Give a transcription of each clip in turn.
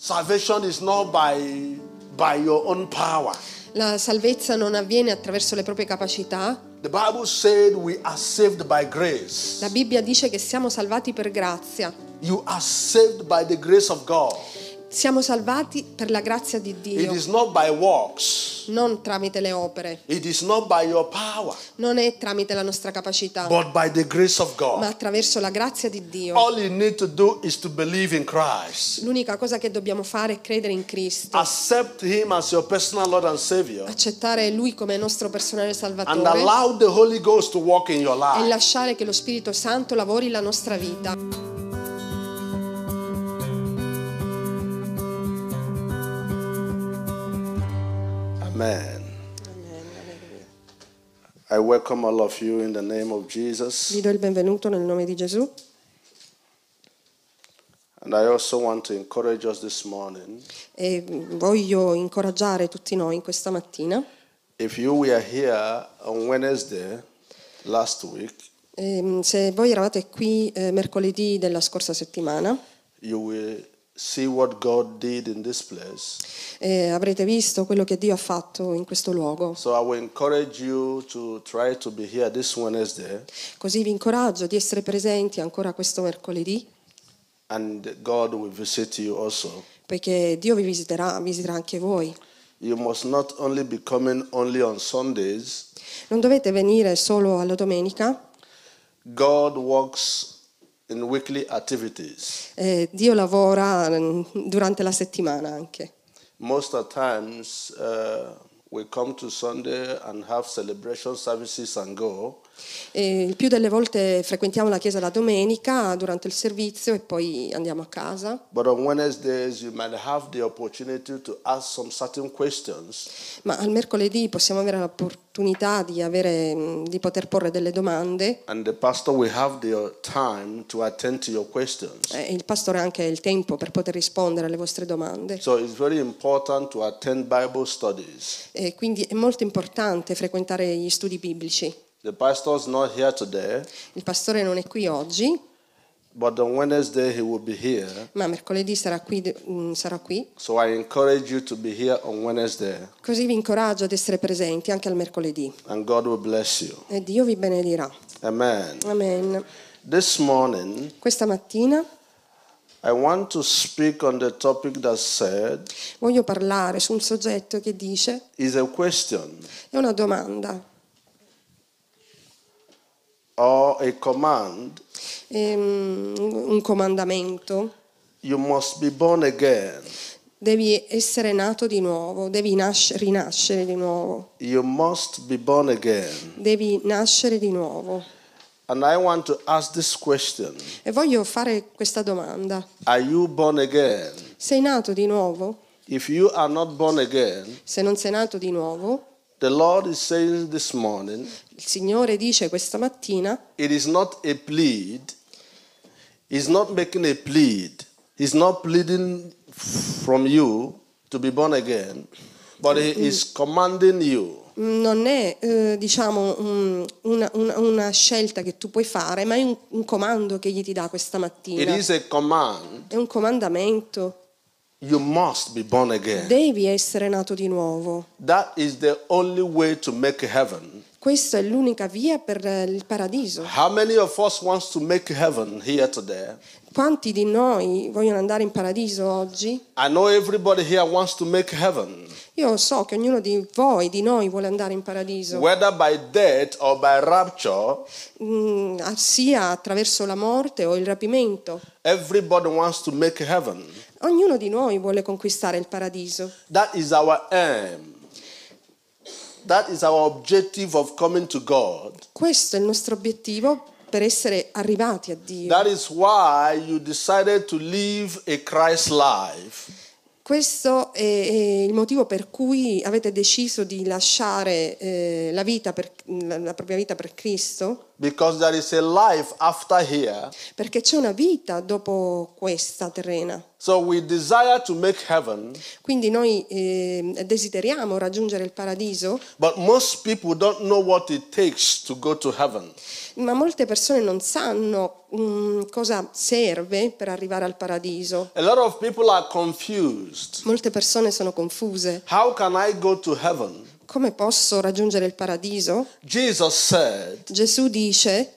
Salvation is not by, by your own power. La salvezza non avviene attraverso le proprie capacità. The Bible said we are saved by grace. La Bibbia dice che siamo salvati per grazia. You are saved by the grace of God. Siamo salvati per la grazia di It Dio, is not by works. non tramite le opere, It is not by your power, non è tramite la nostra capacità, but by the grace of ma attraverso la grazia di Dio. All you need to do is to believe in Christ. L'unica cosa che dobbiamo fare è credere in Cristo, Accept Him as your personal Lord and Savior. accettare Lui come nostro personale And Salvatore allow the Holy Ghost to walk in your e lasciare che lo Spirito Santo lavori la nostra vita. Amen. I welcome all of you in the name of Jesus. Vi do il benvenuto nel nome di Gesù And I also want to encourage us this morning. e voglio incoraggiare tutti noi in questa mattina. If you were here on Wednesday last week, Ehm, se voi eravate qui eh, mercoledì della scorsa settimana, you will see what God did in this place. eh, avrete visto quello che Dio ha fatto in questo luogo. So I will encourage you to try to be here this Wednesday, Così vi incoraggio di essere presenti ancora questo mercoledì, and God will visit you also. poiché Dio vi visiterà, visiterà anche voi. You must not only be coming only on Sundays. Non dovete venire solo alla domenica, God works in weekly activities. eh, Dio lavora mm, durante la settimana anche. Most of the times, uh, we come to Sunday and have celebration services and go. E il più delle volte frequentiamo la chiesa la domenica durante il servizio e poi andiamo a casa. Ma al mercoledì possiamo avere l'opportunità di, avere, mm, di poter porre delle domande And the pastor will have the time to attend to your questions. e il pastore ha anche il tempo per poter rispondere alle vostre domande. So. E quindi è molto importante frequentare gli studi biblici. The pastor's not here today, Il pastore non è qui oggi, but on Wednesday he will be here. ma mercoledì sarà qui, mm, sarà qui. So I encourage you to be here on Wednesday, Così vi incoraggio ad essere presenti anche al mercoledì. and God will bless you. E Dio vi benedirà. Amen. Amen. This morning, Questa mattina I want to speak on the topic that said voglio parlare su un soggetto che dice, is a question è una domanda, or a command. ehm, un comandamento. You must be born again. Devi essere nato di nuovo, devi nasc- rinascere di nuovo, You must be born again. devi nascere di nuovo. And I want to ask this question E voglio fare questa domanda. Are you born again? Sei nato di nuovo? If you are not born again, Se non sei nato di nuovo, the Lord is saying this morning, il Signore dice questa mattina, it is not a plead. He's not making a plead. He's not pleading from you to be born again, but he is commanding you. non è eh, diciamo un- una, una- scelta che tu puoi fare, ma è un, un comando che gli ti dà questa It mattina. is a command. È un comandamento. You must be born again. Devi essere nato di nuovo. That is the only way to make heaven. Questa è l'unica via per eh, il paradiso. How many of us wants to make heaven here today? Quanti di noi vogliono andare in paradiso oggi? I know everybody here wants to make heaven, Io so che ognuno di voi, di noi, vuole andare in paradiso, whether by death or by rapture. mm, sia attraverso la morte o il rapimento. Everybody wants to make heaven. Ognuno di noi vuole conquistare il paradiso. That is our aim. That is our objective of coming to God. Questo è il nostro obiettivo per essere arrivati a Dio. That is why you decided to live a Christ life. Questo è, il motivo per cui avete deciso di lasciare eh, la, vita per- la- propria vita per Cristo. Because there is a life after here. perché c'è una vita dopo questa terrena. So we desire to make heaven, Quindi noi eh, desideriamo raggiungere il paradiso, but most people don't know what it takes to go to heaven. Ma molte persone non sanno mm, cosa serve per arrivare al paradiso. Molte persone sono confuse. Come posso raggiungere il paradiso? Said, Gesù dice,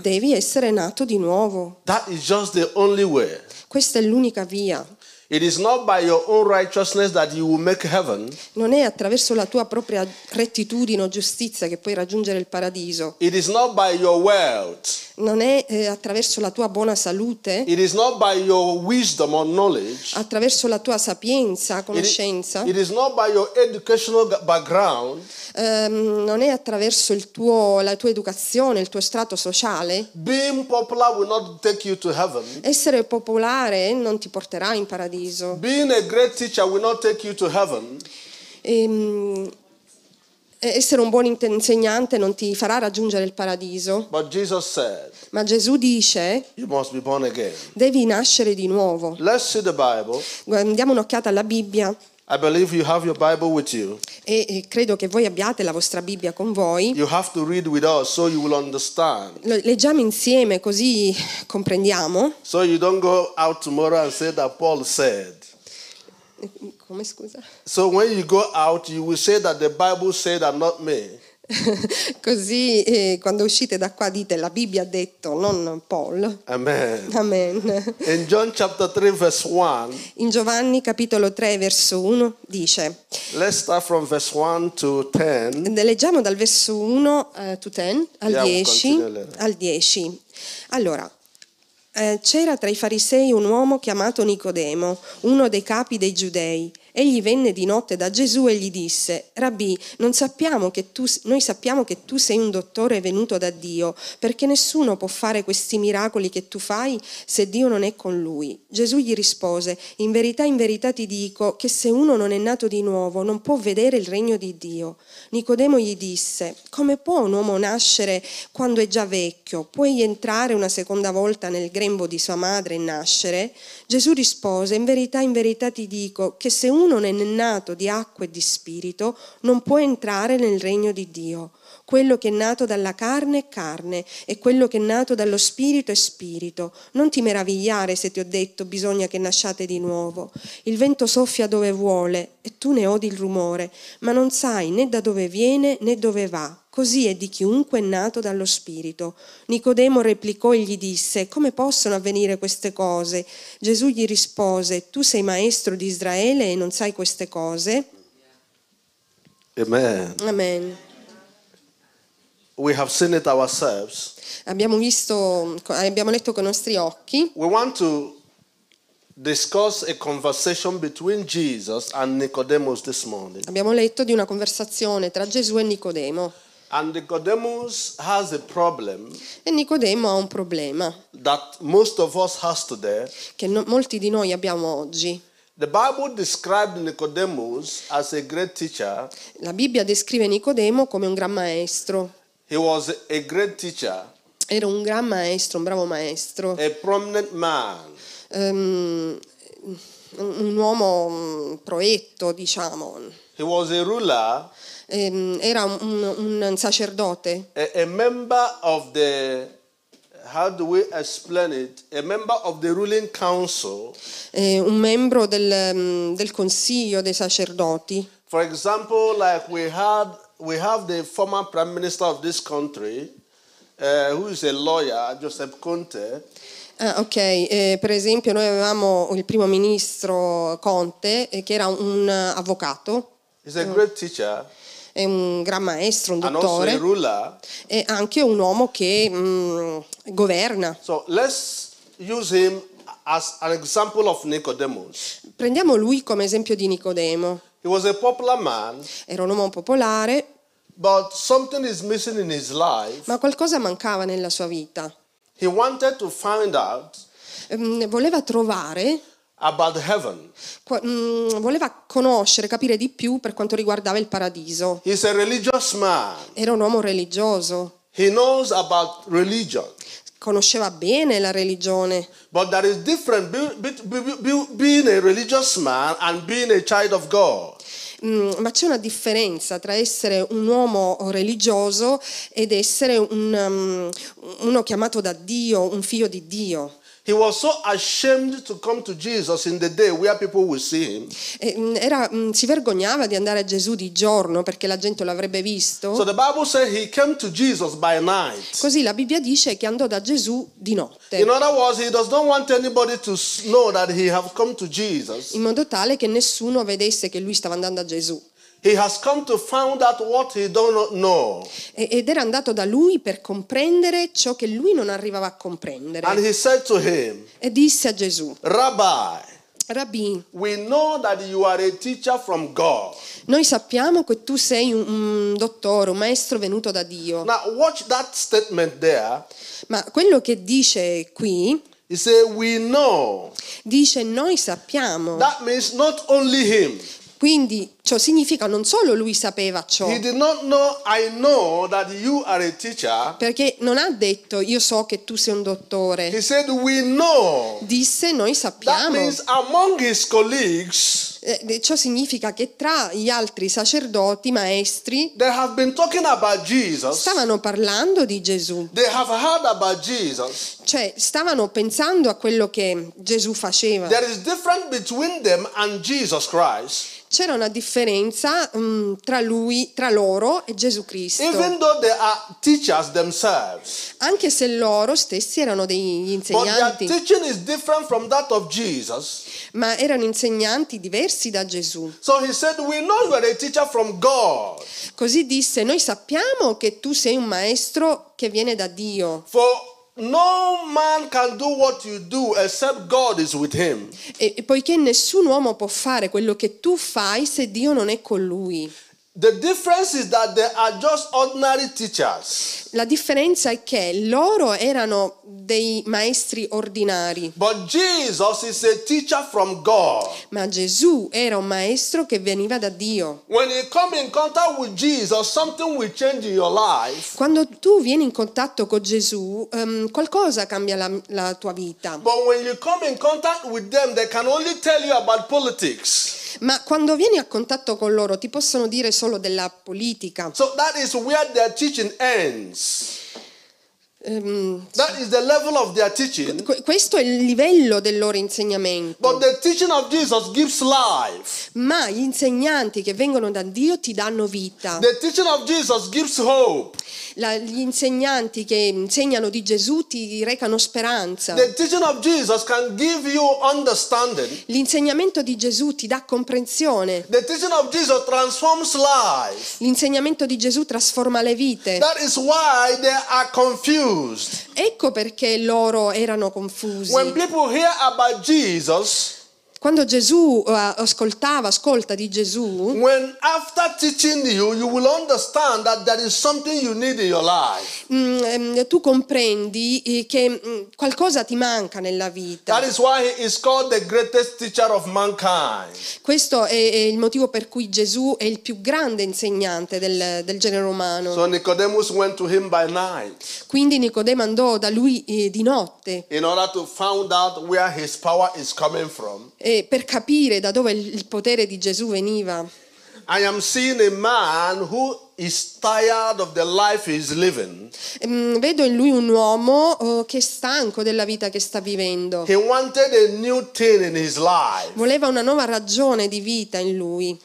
devi essere nato di nuovo. That is just the only way. Questa è l'unica via. It is not by your own righteousness that you will make heaven. Non è attraverso la tua propria rettitudine o giustizia che puoi raggiungere il paradiso. It is not by your wealth. Non è eh, attraverso la tua buona salute, It is not by your wisdom or knowledge. attraverso la tua sapienza, It conoscenza. it is not by your educational ga- background. Ehm, non è attraverso il tuo- la tua educazione, il tuo strato sociale. Being popular will not take you to heaven. Essere popolare non ti porterà in paradiso. Being a great teacher will not take you to heaven. Ehm, essere un buon insegnante non ti farà raggiungere il paradiso. But Jesus said, Ma Gesù dice, You must be born again. devi nascere di nuovo. Let's see the Bible. Guarda, Diamo un'occhiata alla Bibbia I believe you have your Bible with you. e credo che voi abbiate la vostra Bibbia con voi. You have to read with us so you will understand. Leggiamo insieme così comprendiamo. So you don't go out tomorrow and say that Paul said. Come scusa? So when you go out, you will say that the Bible said and not me. Così eh, quando uscite da qua dite la Bibbia ha detto, non Paul. Amen. Amen. In John chapter 3, verse 1, In Giovanni capitolo 3 verso 1 dice, let's start from verse 1 to 10. leggiamo dal verso 1 eh, to 10 al Yeah, we'll 10, continue later. al 10. Allora, eh, c'era tra i farisei un uomo chiamato Nicodemo, uno dei capi dei giudei. Egli venne di notte da Gesù e gli disse, Rabbi, sappiamo tu, noi sappiamo che tu sei un dottore venuto da Dio, perché nessuno può fare questi miracoli che tu fai se Dio non è con lui. Gesù gli rispose, in verità, in verità ti dico che se uno non è nato di nuovo non può vedere il regno di Dio. Nicodemo gli disse, come può un uomo nascere quando è già vecchio? Puoi entrare una seconda volta nel grembo di sua madre e nascere? Gesù rispose, in verità, in verità ti dico che se uno non è nato di acqua e di spirito non può entrare nel regno di Dio. Quello che è nato dalla carne è carne e quello che è nato dallo spirito è spirito. Non ti meravigliare se ti ho detto bisogna che nasciate di nuovo. Il vento soffia dove vuole e tu ne odi il rumore, ma non sai né da dove viene né dove va. Così è di chiunque è nato dallo Spirito. Nicodemo replicò e gli disse, come possono avvenire queste cose? Gesù gli rispose, tu sei maestro di Israele e non sai queste cose? Amen. Amen. We have seen it ourselves. Abbiamo visto, abbiamo letto con i nostri occhi. We want to discuss a conversation between Jesus and Nicodemus this morning. Abbiamo letto di una conversazione tra Gesù e Nicodemo. And Nicodemus has a problem E Nicodemo ha un problema that most of us has today. che no- molti di noi abbiamo oggi. The Bible described Nicodemus as a great teacher. La Bibbia descrive Nicodemo come un gran maestro. He was a great teacher, Era un gran maestro, un bravo maestro, a prominent man. ehm, un uomo mm, proetto, diciamo. He was a ruler, Ehm, era un, un- un sacerdote, a, a member of the how do we explain it? A member of the ruling council. eh, un membro del, mm, del consiglio dei sacerdoti. For example, like we had we have the former prime minister of this country, uh, who is a lawyer, Joseph Conte. Ah, ok, eh, per esempio noi avevamo il primo ministro Conte eh, che era un avvocato, He's a great teacher è un gran maestro, un dottore e anche un uomo che mm, governa. So let's use him as an example of Nicodemus. Prendiamo lui come esempio di Nicodemo. He was a popular man, Era un uomo popolare, but something is missing in his life. ma qualcosa mancava nella sua vita. He wanted to find out Ehm, voleva trovare about heaven. Qua- mm, voleva conoscere, capire di più per quanto riguardava il paradiso. He's a religious man. Era un uomo religioso, He knows about religion. Conosceva bene la religione, But there is difference be- be- be- be- being a religious man and being a child of God. Mm, ma c'è una differenza tra essere un uomo religioso ed essere un, um, uno chiamato da Dio, un figlio di Dio. He was so ashamed to come to Jesus in the day where people will see him. Mm, era- mm, si vergognava di andare a Gesù di giorno perché la gente lo avrebbe visto. So the Bible said he came to Jesus by night. Così la Bibbia dice che andò da Gesù di notte, In other words, he does not want anybody to know that he has come to Jesus. in modo tale che nessuno vedesse che lui stava andando a Gesù. He has come to find out what he does not know. Ed era andato da lui per comprendere ciò che lui non arrivava a comprendere. And he said to him, E disse a Gesù, Rabbi, Rabbi, we know that you are a teacher from God. noi sappiamo che tu sei un, un dottore, un maestro venuto da Dio, Now, watch that statement there. ma quello che dice qui, He said, We know. dice noi sappiamo. That means not only him. Quindi ciò significa non solo lui sapeva ciò, He did not know, I know that you are a teacher. perché non ha detto io so che tu sei un dottore, He said, We know. disse noi That sappiamo. means among his colleagues, Eh, ciò significa che tra gli altri sacerdoti, maestri, Jesus. stavano parlando di Gesù, They have heard about Jesus. cioè stavano pensando a quello che Gesù faceva. C'era una differenza mm, tra lui, tra loro e Gesù Cristo, anche se loro stessi erano degli But their insegnanti, teaching is different from that of Jesus. Ma erano insegnanti diversi da Gesù. So said. Così disse, noi sappiamo che tu sei un maestro che viene da Dio For no man can do what you do except God is with him. e poiché nessun uomo può fare quello che tu fai se Dio non è con lui. The difference is that they are just ordinary teachers. La differenza è che loro erano dei maestri ordinari, But Jesus is a teacher from God. ma Gesù era un maestro che veniva da Dio. When you come in contact with Jesus, something will change in your life. Quando tu vieni in contatto con Gesù, ehm, qualcosa cambia la, la tua vita. But when you come in contact with them, they can only tell you about politics. Ma quando vieni a contatto con loro ti possono dire solo della politica. So that is where their teaching ends. Ehm, That is the level of their teaching. que- questo è il livello del loro insegnamento. But the teaching of Jesus gives life. Ma gli insegnanti che vengono da Dio ti danno vita. The teaching of Jesus gives hope. La- gli insegnanti che insegnano di Gesù ti recano speranza. L'insegnamento di Gesù ti dà comprensione. L'insegnamento di Gesù trasforma le vite. Ecco perché loro erano confusi. When people hear about Jesus, Quando Gesù eh, ascoltava, ascolta di Gesù, when after teaching you, you will understand that there is something you need in your life. mm, ehm, tu comprendi eh, che mm, qualcosa ti manca nella vita. That is why he is called the greatest teacher of mankind. Questo è, il motivo per cui Gesù è il più grande insegnante del, del genere umano. So Nicodemus went to him by night Quindi Nicodemo andò da lui eh, di notte in order to find out where his power is coming from. Per capire da dove il, potere di Gesù veniva. Vedo in lui un uomo oh, che è stanco della vita che sta vivendo. Voleva una nuova ragione di vita in lui.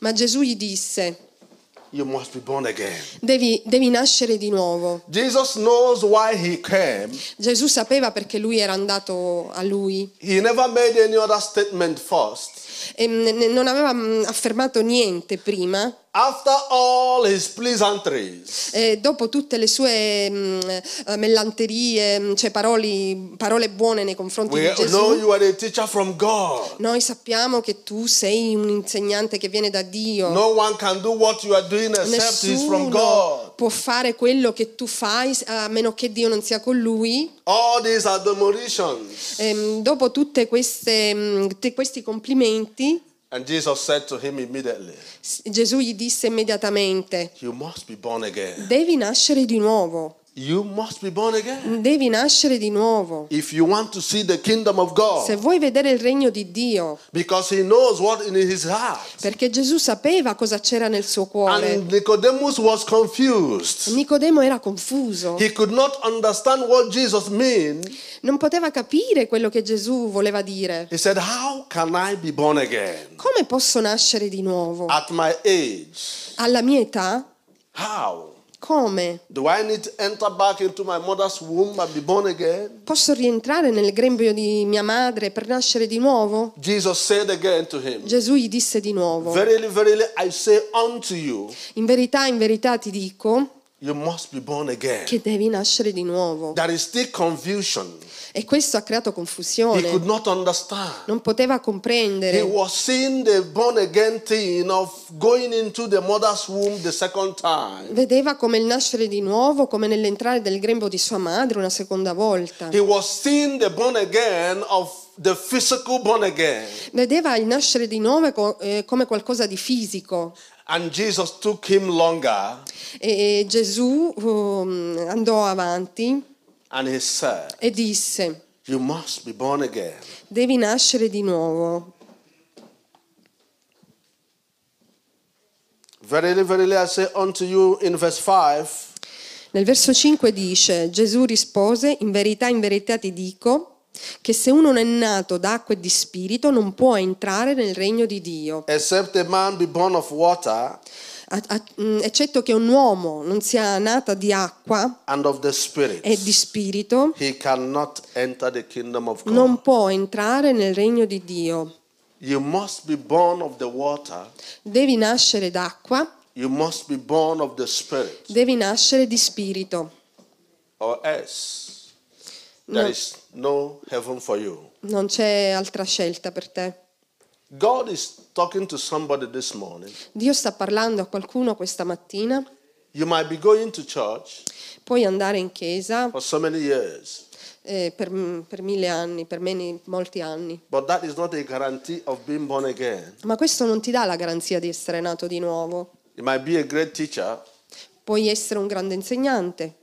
Ma Gesù gli disse, devi, devi nascere di nuovo. Jesus knows why he came. Gesù sapeva perché lui era andato a lui. He never made any other statement first. E ne- non aveva mm, affermato niente prima, after all his pleasantries, E dopo tutte le sue mm, eh, mellanterie, mm, cioè paroli- parole buone nei confronti we di Gesù, know you are a teacher from God. noi sappiamo che tu sei un insegnante che viene da Dio. No Nessuno può fare quello che tu fai a meno che Dio non sia con lui. All these admonitions. Ehm, dopo tutti questi complimenti, And Jesus said to him immediately, Gesù gli disse immediatamente, You must be born again. devi nascere di nuovo, You must be born again. devi nascere di nuovo. If you want to see the kingdom of Se God, vuoi vedere il regno di Dio, because he knows what in his heart. perché Gesù sapeva cosa c'era nel suo cuore. And Nicodemus was confused. Nicodemo era confuso, He could not understand what Jesus meant. non poteva capire quello che Gesù voleva dire. He said, How can I be born again? Come posso nascere di nuovo? At my age, Alla mia età? how? Come? Do I need to enter back into my mother's womb and be born again? Posso rientrare nel grembo di mia madre per nascere di nuovo? Jesus said again to him, Gesù gli disse di nuovo, Verily, verily, I say unto you, in verità, in verità ti dico you must be born again. che devi nascere di nuovo. There is still confusion. E questo ha creato confusione. Non poteva comprendere. Vedeva come il nascere di nuovo, come nell'entrare del grembo di sua madre una seconda volta. He was seeing the born again of the physical born again. Vedeva il nascere di nuovo eh, come qualcosa di fisico. E Gesù um, andò avanti said, e disse, You must be born again. devi nascere di nuovo. Verily, verily, I say unto you in verse 5 Nel verso 5 dice, Gesù rispose, in verità, in verità ti dico, che se uno non è nato d'acqua e di spirito non può entrare nel regno di Dio, except a man be born of water eccetto che un uomo non sia nato di acqua e di spirito, non può entrare nel regno di Dio. Devi nascere d'acqua, devi nascere di spirito. or else No. no. Non c'è altra scelta per te. God is talking to somebody this morning. Dio sta parlando a qualcuno questa mattina. You might be going to church Puoi andare in chiesa for so many years, eh, per, per mille anni, per meni- molti anni, but that is not a guarantee of being born again. ma questo non ti dà la garanzia di essere nato di nuovo. You might be a great teacher, Puoi essere un grande insegnante,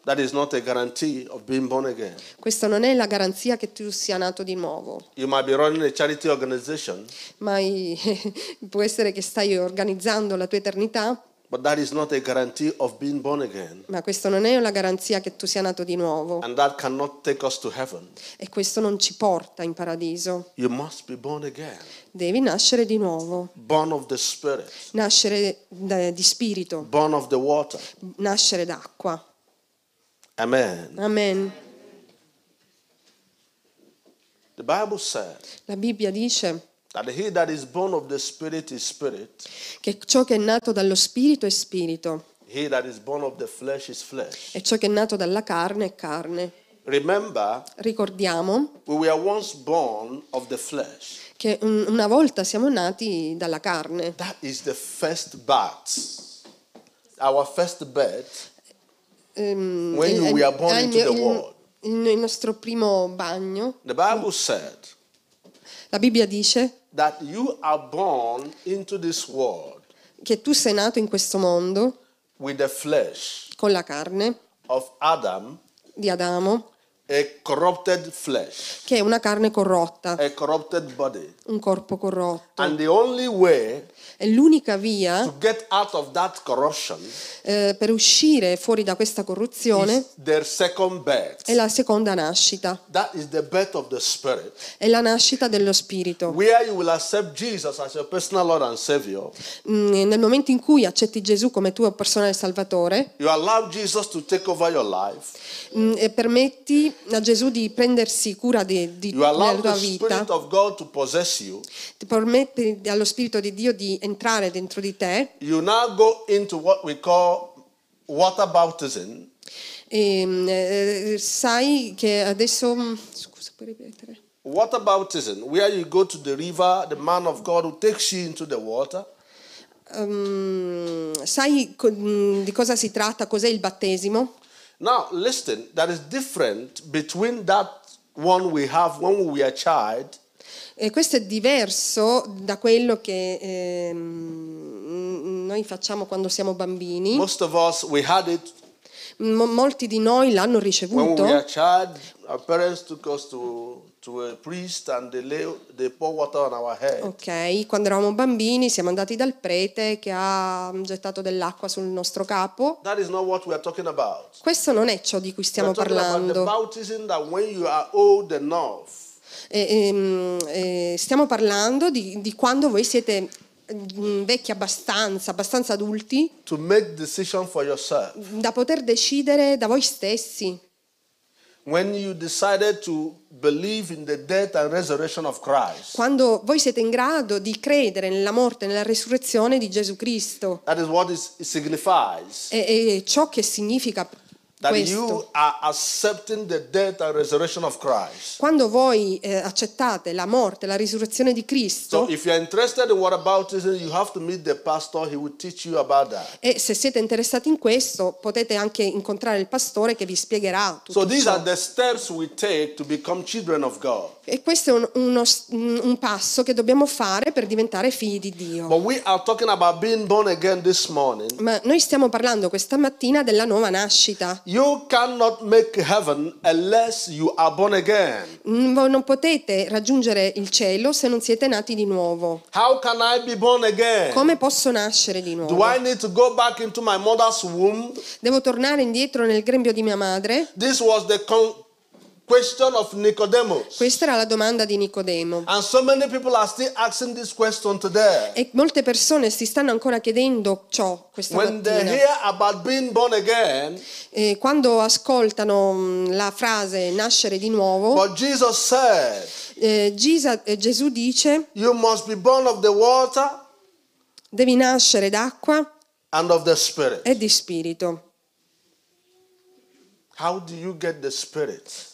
questa non è la garanzia che tu sia nato di nuovo. Ma può essere che stai organizzando la tua eternità, but that is not a guarantee of being born again. ma questo non è la garanzia che tu sia nato di nuovo. And that cannot take us to heaven. E questo non ci porta in paradiso. You must be born again, Devi nascere di nuovo, born of the Spirit, nascere di spirito, born of the water. nascere d'acqua. Amen. Amen. The Bible said La Bibbia dice that he that is born of the Spirit is spirit, che ciò che è nato dallo spirito è spirito he that is born of the flesh is flesh. e ciò che è nato dalla carne è carne. Remember, Ricordiamo we were once born of the flesh. che un- una volta siamo nati dalla carne. That is the first birth. Our first birth Ehm, When il- we are born il- into il- the world. il nostro primo bagno. The Bible said La Bibbia dice that you are born into this world che tu sei nato in questo mondo with the flesh con la carne of Adam, di Adamo, a corrupted flesh, che è una carne corrotta, a corrupted body. Un corpo corrotto. E l'unica via to get out of that corruption eh, per uscire fuori da questa corruzione è la seconda nascita, That is the birth of the Spirit, è la nascita dello spirito. Mm, Nel momento in cui accetti Gesù come tuo personale salvatore mm, e permetti a Gesù di prendersi cura di, di- della tua vita, You, ti permetti allo Spirito di Dio di entrare dentro di te, you now go into what we call water baptism. e, eh, sai che adesso... Scusa, puoi ripetere? Water baptism, where you go to the river, the man of God who takes you into the water. Ehm, sai mh, di cosa si tratta? Cos'è il battesimo? Now, listen, there is different between that one we have when we are child E questo è diverso da quello che ehm, noi facciamo quando siamo bambini. Most of us, we had it Mo- molti di noi l'hanno we ricevuto. a child. To, to they, lay, they. Ok, quando eravamo bambini siamo andati dal prete che ha gettato dell'acqua sul nostro capo. We. Questo non è ciò di cui We stiamo parlando. E- ehm, eh, stiamo parlando di, di quando voi siete mm, vecchi abbastanza, abbastanza adulti, da poter decidere da voi stessi. Christ. Quando voi siete in grado di credere nella morte e nella resurrezione di Gesù Cristo. That is what it signifies. E, e ciò che significa questo. you are accepting the death and resurrection of Christ. Quando voi eh, accettate la morte la risurrezione di Cristo, So pastor. E se siete interessati in questo, potete anche incontrare il pastore che vi spiegherà tutto So. E questo è un, uno un passo che dobbiamo fare per diventare figli di Dio. But we are talking about being born again this morning. Ma noi stiamo parlando questa mattina della nuova nascita. You cannot make heaven unless you are born again. Mm, Voi non potete raggiungere il cielo se non siete nati di nuovo. How can I be born again? Come posso nascere di Do nuovo? I need to go back into my mother's womb? Devo tornare indietro nel grembo di mia madre? This was the con-. Questa era la domanda di Nicodemo. And so many people are still asking this question today. E molte persone si stanno ancora chiedendo ciò questa When they mattina. hear about being born again, E quando ascoltano mm, la frase nascere di nuovo, but Jesus said, eh, Gisa- eh, Gesù dice You must be born of the water devi nascere d'acqua and of the Spirit. e di spirito. How do you get the Spirit?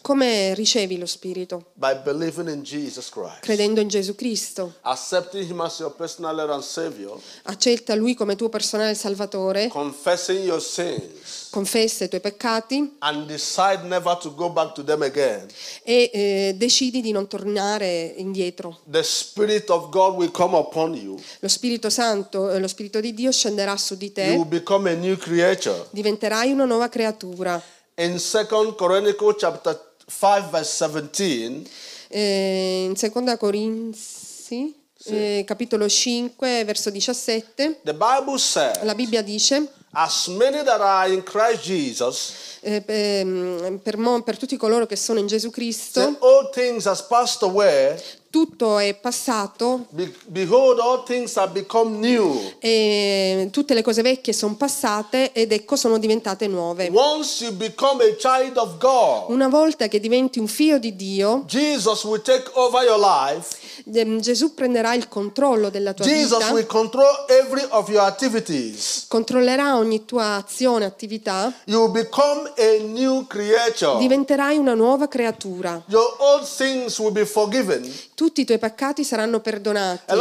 Come ricevi lo spirito? By believing in Jesus Christ, Credendo in Gesù Cristo. accepting Him as your personal Lord and Savior, Accetta Lui come tuo personale Salvatore, confessing your sins, confessa i tuoi peccati and decide never to go back to them again. e eh, decidi di non tornare indietro. The Spirit of God will come upon you. Lo Spirito Santo, eh, lo Spirito di Dio scenderà su di You will te, become a new creature. diventerai una nuova creatura. In 2 Chronicles chapter 5 verse 17, Eh, in seconda Corinzi, eh, capitolo 5, verso 17, the Bible says, la Bibbia dice, As many that are in Christ Jesus, eh, per, per mo- per tutti coloro che sono in Gesù Cristo, all things has passed away. Tutto è passato Be- behold, all things have become new. e tutte le cose vecchie sono passate ed ecco sono diventate nuove. Once you become a child of God, Una volta che diventi un figlio di Dio, Jesus will take over your life. ehm, Gesù prenderà il controllo della tua Jesus vita, will control every of your activities. controllerà ogni tua azione, attività, You become a new creature. diventerai una nuova creatura. Your old sins will be forgiven. Tutti i tuoi peccati saranno perdonati.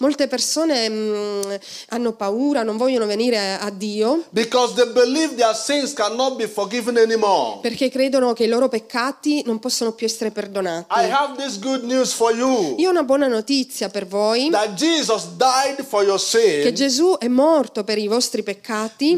Molte persone mm, hanno paura, non vogliono venire a Dio perché credono che i loro peccati non possono più essere perdonati. Io ho una buona notizia per voi, che. Gesù è morto per i vostri peccati.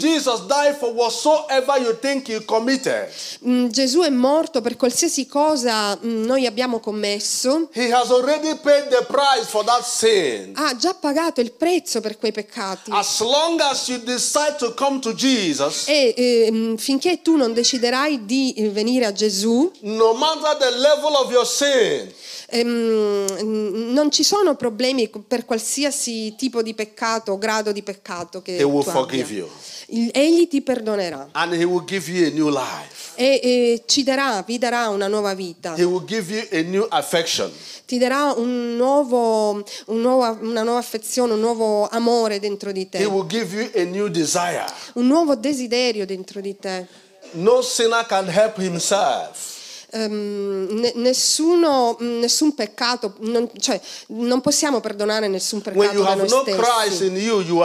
Mm, Gesù è morto per qualsiasi cosa mm, noi abbiamo commesso, He has already paid the price for that sin. ha già pagato il prezzo per quei peccati. As long as you decide to come to Jesus, E ehm, finché tu non deciderai di eh, venire a Gesù, no matter the level of your sin, Ehm, non ci sono problemi per qualsiasi tipo di peccato o grado di peccato che He will tu abbia. forgive you. Il- Egli ti perdonerà and He will give you a new life. E, e ci darà, vi darà una nuova vita, He will give you a new affection. ti darà un nuovo, un nuovo- una nuova affezione, un nuovo amore dentro di He te, will give you a new desire. un nuovo desiderio dentro di te. No sinner can help himself. Ne- nessuno, nessun peccato, non, cioè non possiamo perdonare nessun peccato da noi no stessi. in you, you.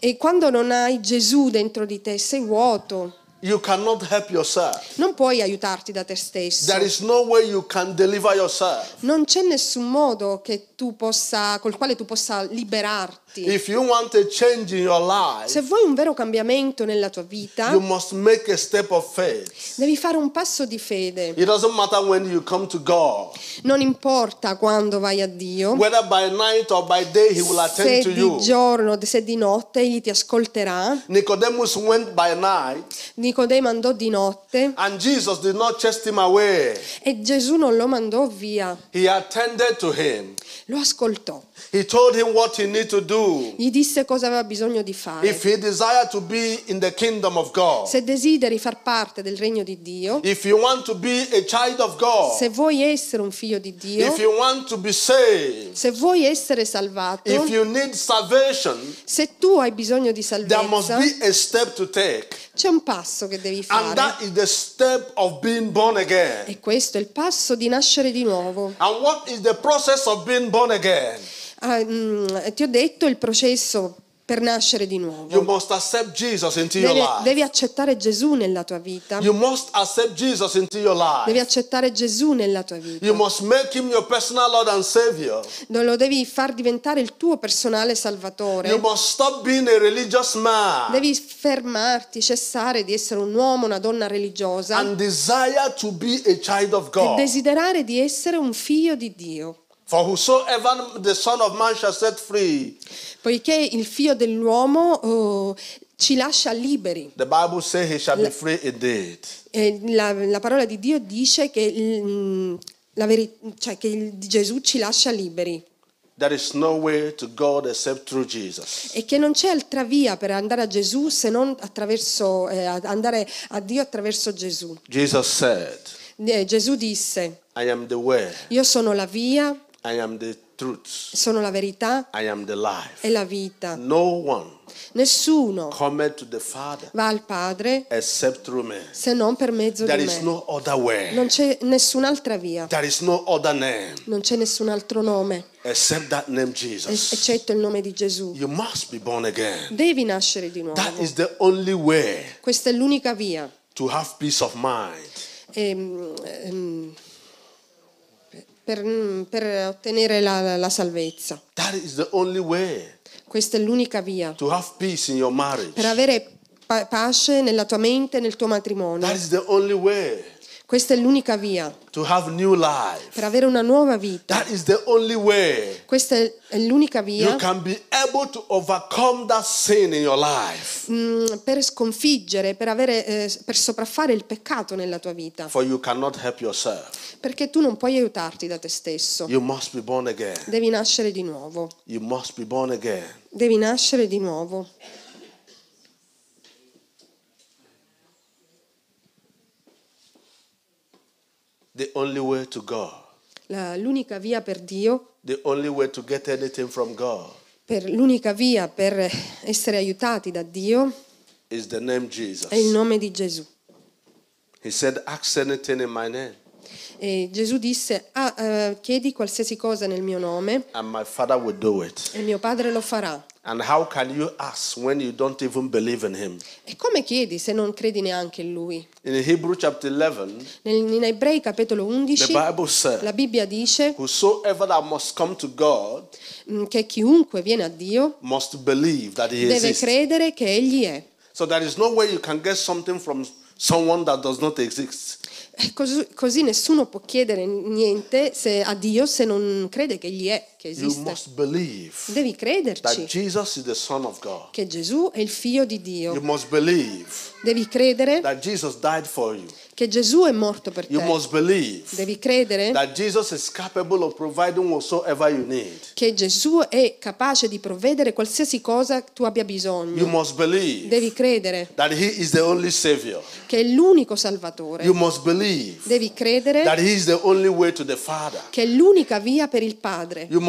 E quando non hai Gesù dentro di te, sei vuoto. You cannot help yourself. Non puoi aiutarti da te stesso. There is no way you can deliver yourself. Non c'è nessun modo che tu possa, col quale tu possa liberarti. If you want a change in your Se life, vuoi un vero cambiamento nella tua vita, you must make a step of faith. devi fare un passo di fede. It doesn't matter when you come to God, Non importa quando vai a Dio, whether by night or by day, He will se attend to di giorno, se di notte, egli ti ascolterà. Nicodemus went by night, Nicodemo andò di notte and Jesus did not chase him away. e Gesù non lo mandò via, He attended to him. lo ascoltò. He told him what he needed to do. Gli disse cosa aveva bisogno di fare. If he desired to be in the kingdom of God, Se desideri far parte del regno di Dio, if you want to be a child of God, se vuoi essere un figlio di Dio, if you want to be saved, se vuoi essere salvato, if you need salvation, se tu hai bisogno di there must salvezza, be a step to take. c'è un passo che devi And fare. that is the step of being born again. E questo è il passo di nascere di nuovo. And what is the process of being born again? Ah, mm, ti ho detto il processo per nascere di You nuovo. must accept Jesus into your Devi, life. devi accettare Gesù nella tua vita. You must accept Jesus into your Devi accettare Gesù nella tua vita. You must make him your personal Lord and Savior. Lo devi far diventare il tuo personale You salvatore. must stop being a religious man Devi fermarti, cessare di essere un uomo, una donna religiosa and desire to be a child of e desiderare di essere un figlio di Dio. For whosoever the Son of Man shall set free, Poiché il figlio dell'uomo oh, ci lascia liberi. the Bible says he shall be free indeed. E la, la parola di Dio dice che, il- la veri- cioè che il- Gesù ci lascia liberi There is no way to God except through Jesus. e che non c'è altra via per andare a Gesù se non attraverso, eh, andare a Dio attraverso Gesù. Jesus said, Eh, Gesù disse, I am the way, io sono la via, I am the truth, sono la verità I am the life. e la vita. No one Nessuno cometh to the Father va al Padre except through me. se non per mezzo There di is me. no other way. Non c'è nessun'altra via, There is no other name non c'è nessun altro nome except that name es- Jesus. eccetto il nome di Gesù. You must be born again. Devi nascere di nuovo. That is the only way Questa è l'unica via. to have peace of mind. ehm, ehm, per, per ottenere la, la- salvezza. That is the only way Questa è l'unica via to have peace in your marriage. per avere pa- pace nella tua mente e nel tuo matrimonio. That is the only way Questa è l'unica via to have new life. per avere una nuova vita. That is the only way Questa è l'unica via you can be able to overcome that sin in your life. mm, per sconfiggere, per, avere, eh, per sopraffare il peccato nella tua vita. For you cannot help yourself. Perché tu non puoi aiutarti da te stesso. You must be born again. Devi nascere di nuovo. You must be born again. Devi nascere di nuovo. The only way to God. La- l'unica via per Dio, The only way to get anything from God per, l'unica via per essere aiutati da Dio is the name Jesus. è il nome di Gesù. He said, Ask anything in my name, E Gesù disse, "Ah, eh, chiedi qualsiasi cosa nel mio nome and my Father will do it. e mio Padre lo farà. And how can you ask when you don't even believe in Him? E come chiedi se non credi neanche in Lui? In Hebrew chapter 11, Nel- in Ebrei capitolo the 11 Bible said, la Bibbia dice Whosoever that must come to God mm, che chiunque viene a Dio must believe that He deve exists. credere che Egli è. So there is no way you can get something from someone that does not exist. E così, così nessuno può chiedere niente se- a Dio se non crede che Egli è, che esiste. must believe Devi that crederci Jesus is the Son of God. che Gesù è il figlio di You Dio. must believe Devi credere that Jesus died for you. che Gesù è morto per You te. Devi credere that Jesus is capable of providing whatsoever you need. che Gesù è capace di provvedere qualsiasi cosa tu abbia You bisogno. Devi credere that He is the only Savior. che è l'unico Salvatore. You must believe Devi credere that He is the only way to the Father. che è l'unica via per il Padre. You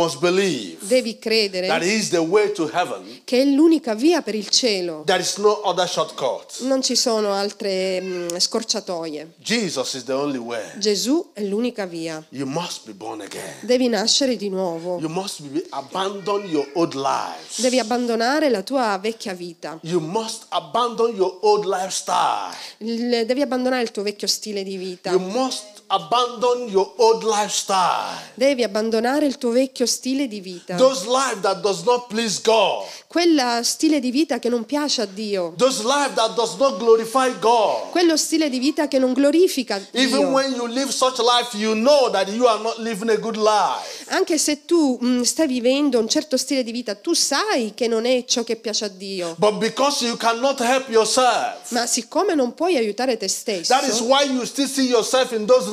Devi credere He is the way to heaven. che è l'unica via per il cielo. There is no other shortcut. Non ci sono altre mm, scorciatoie. Jesus is the only way. Gesù è l'unica via. You must be born again. Devi nascere di nuovo. You must be, abandon your old lives. Devi abbandonare la tua vecchia vita. You must abandon your old lifestyle. Il- devi abbandonare il tuo vecchio stile di vita. You must abandon your old lifestyle. Devi abbandonare il tuo vecchio stile di vita. Those life that does not please God. Quella stile di vita che non piace a Dio. Those life that does not glorify God. Quello stile di vita che non glorifica Even Dio. when you live such life, you know that you are not living a good life. Anche se tu mm, stai vivendo un certo stile di vita, tu sai che non è ciò che piace a Dio. But because you cannot help yourself, Ma siccome non puoi aiutare te stesso, that is why you still see yourself in those.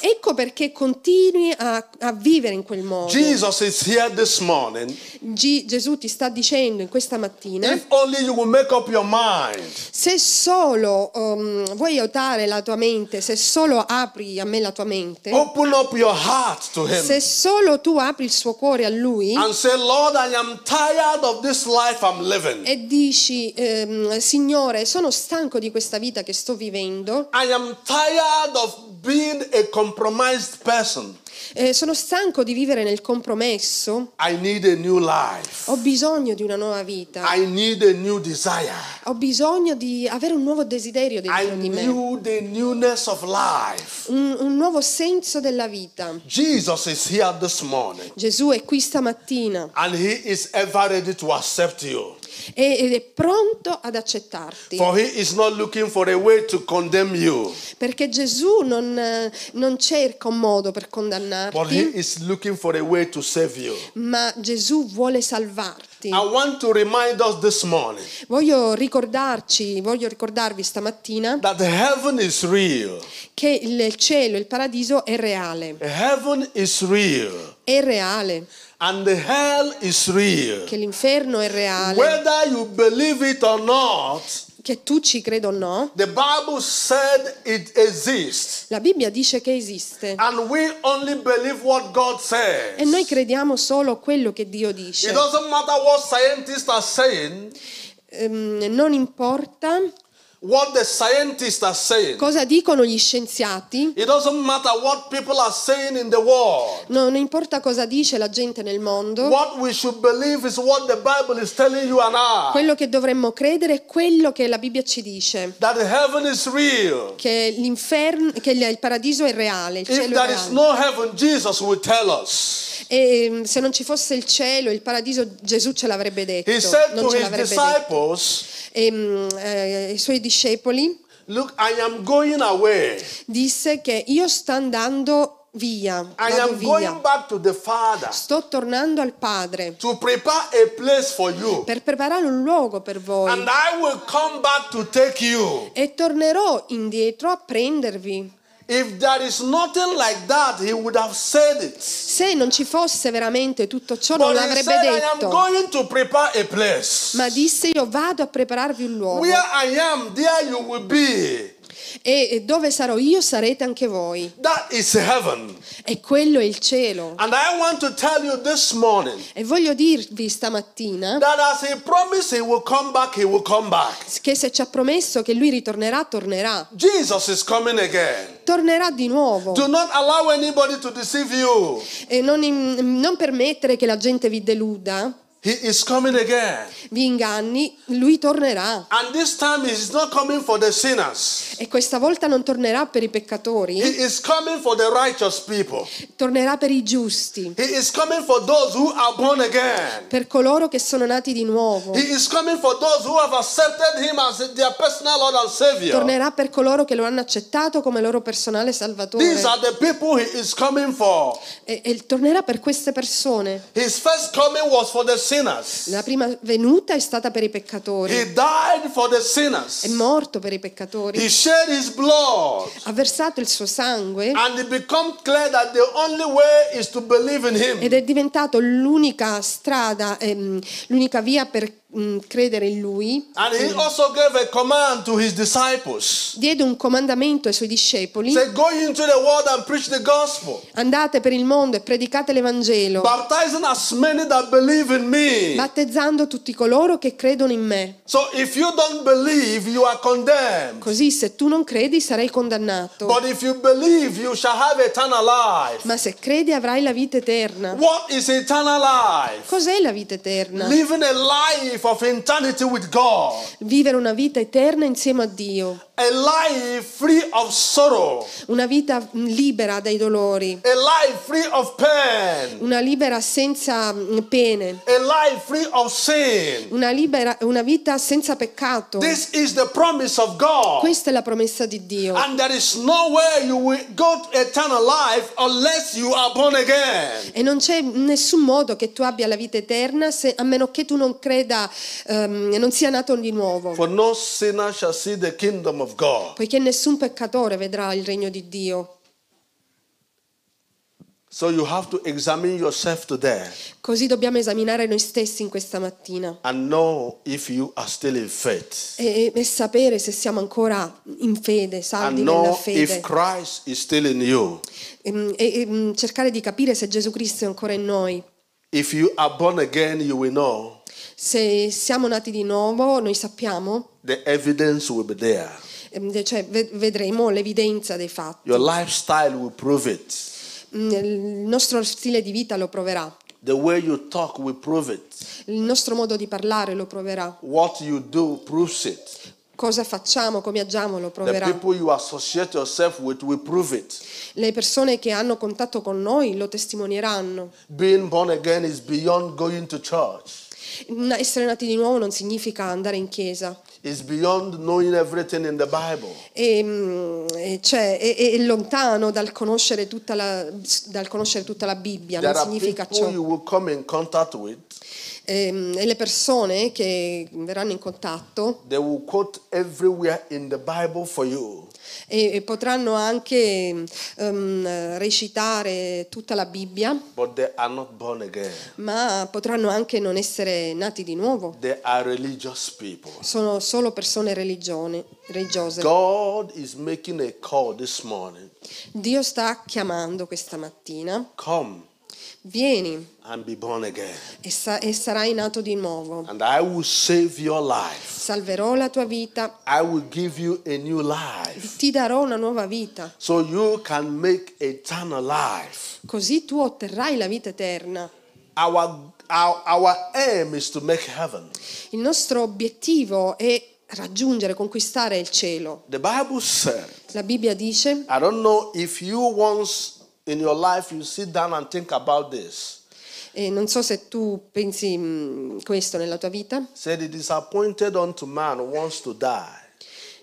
Ecco perché continui a, a vivere in quel modo. Jesus is here this morning. Gi- Gesù ti sta dicendo in questa mattina, If only you will make up your mind se solo um, vuoi aiutare la tua mente, se solo apri a me la tua mente, Open up your heart to Him se solo tu apri il suo cuore a Lui and say, Lord, I am tired of this life I'm living. e dici, ehm, Signore, sono stanco di questa vita che sto vivendo, I am tired of being a compromised person. eh, sono stanco di vivere nel compromesso, I need a new life. ho bisogno di una nuova vita, I need a new desire. ho bisogno di avere un nuovo desiderio I dentro di me, need the newness of life. un, un nuovo senso della vita. Jesus is here this morning Gesù è qui stamattina and He is ever ready to accept you. Ed è pronto ad accettarti. For He is not looking for a way to condemn you, Perché Gesù non, non cerca un modo per condannarti, ma Gesù vuole salvarti. I want to remind us this morning Voglio ricordarci, voglio ricordarvi stamattina that heaven is real. che il cielo, il paradiso è reale. Heaven is real. È reale. And the hell is real. Che l'inferno è reale. Whether you believe it or not, Che tu ci creda o no, the Bible said it exists. la Bibbia dice che esiste. And we only believe what God says. E noi crediamo solo quello che Dio It dice. doesn't matter what scientists are saying, Ehm, non importa what the scientists are saying. cosa dicono gli scienziati, It doesn't matter what people are saying in the world. non importa cosa dice la gente nel mondo, What we should believe is what the Bible is telling you and I. quello che dovremmo credere è quello che la Bibbia ci dice. That heaven is real. Che, l'inferno, che il paradiso è reale, il If cielo è there is reale. no heaven, Jesus will tell us. E ehm, se non ci fosse il cielo, il paradiso, Gesù ce l'avrebbe detto. He said non to ce his l'avrebbe detto. E, mm, eh, I suoi discepoli Look, I am going away. disse che io sto andando via, I am going via. back to the Father Sto tornando al Padre to prepare a place for you. per preparare un luogo per voi And I will come back to take you. e tornerò indietro a prendervi. If there is nothing like that, he would have said it. Se non ci fosse veramente tutto ciò non But he l'avrebbe detto, going to prepare a place. ma disse io vado a prepararvi un luogo Where I am, there you will be. E dove sarò io sarete anche voi. That is heaven. E quello è il cielo. And I want to tell you this morning E voglio dirvi stamattina that as he promised he will come back, he will come back. che se ci ha promesso che lui ritornerà, tornerà. Jesus is coming again. Tornerà di nuovo. Do not allow anybody to deceive you. E non, in- non permettere che la gente vi deluda. He is coming again. vi inganni, lui tornerà. And this time he is not coming for the sinners. E questa volta non tornerà per i He peccatori, is coming for the righteous people. tornerà per i giusti, He is coming for those who are born again. per coloro che sono nati di nuovo. He is coming for those who have accepted him as their personal Lord and Savior. Tornerà per coloro che lo hanno accettato come loro personale salvatore. These are the people he is coming for. E, e tornerà per queste persone. His first coming was for the sinners. La prima venuta è stata per i peccatori. He died for the È sinners. morto per i He peccatori. shed his blood. Ha versato il suo sangue And it becomes clear that the only way is to believe in him. ed è diventato l'unica strada, ehm, l'unica via per mm, credere in lui. And he also gave a command to his disciples. Diede un comandamento ai suoi discepoli. Say, go into the world and preach the gospel, Andate per il mondo e predicate l'Evangelo, battezzando tutti coloro che credono in me. So if you don't believe, you are condemned. Così se tu non credi sarai condannato. But if you believe, you shall have eternal life. Ma se credi avrai la vita eterna. What is eternal life? Cos'è la vita eterna? Living a life Vivere una vita eterna insieme a Dio, A life free of sorrow. una vita libera dai dolori, A life free of pain. una libera senza mm, pene, A life free of sin. una, libera, una vita senza peccato. This is the promise of God. Questa è la promessa di Dio. And there is no way you will go to eternal life unless you are born again. E non c'è nessun modo che tu abbia la vita eterna se- a meno che tu non creda, ehm, non sia nato di nuovo. For no sinner shall see the kingdom of. Poiché nessun peccatore vedrà il regno di Dio. So you have to examine yourself today Così dobbiamo esaminare noi stessi in questa mattina and know if you are still in faith. e, e sapere se siamo ancora in fede, And saldi nella know fede. if Christ is still in you. Ehm, E, e, mm, cercare di capire se Gesù Cristo è ancora in noi. If you are born again, you will know Se siamo nati di nuovo, noi sappiamo, the evidence will be there. Ehm, cioè ve- vedremo l'evidenza dei fatti. Mm, Il nostro stile di vita lo proverà, il nostro modo di parlare lo proverà, cosa facciamo, come agiamo lo proverà. with. Le persone che hanno contatto con noi lo testimonieranno. Being born again is beyond going to church. Essere nati di nuovo non significa andare in chiesa. It's beyond knowing everything in the Bible. E, mm, e cioè, è, è lontano dal conoscere, tutta la, dal conoscere tutta la Bibbia, non There are significa ciò. you will come in contact with. Ehm, E, le persone che verranno in contatto They will quote everywhere in the Bible for you. E, e potranno anche ehm, recitare tutta la Bibbia, But they are not born again. ma potranno anche non essere nati di nuovo. Sono solo persone religiose. Dio sta chiamando questa mattina. Come Vieni and be born again. e, sa- e sarai nato di nuovo. And I will save your life. Salverò la tua vita, I will give you a new life. ti darò una nuova vita, So you can make eternal life. così tu otterrai la vita eterna. Our, our, our aim is to make heaven. Il nostro obiettivo è raggiungere, conquistare il cielo. The Bible said, La Bibbia dice, I don't know if you once in your life you sit down and think about this. E non so se tu pensi mm, questo nella tua vita, Said it is appointed unto man once to die.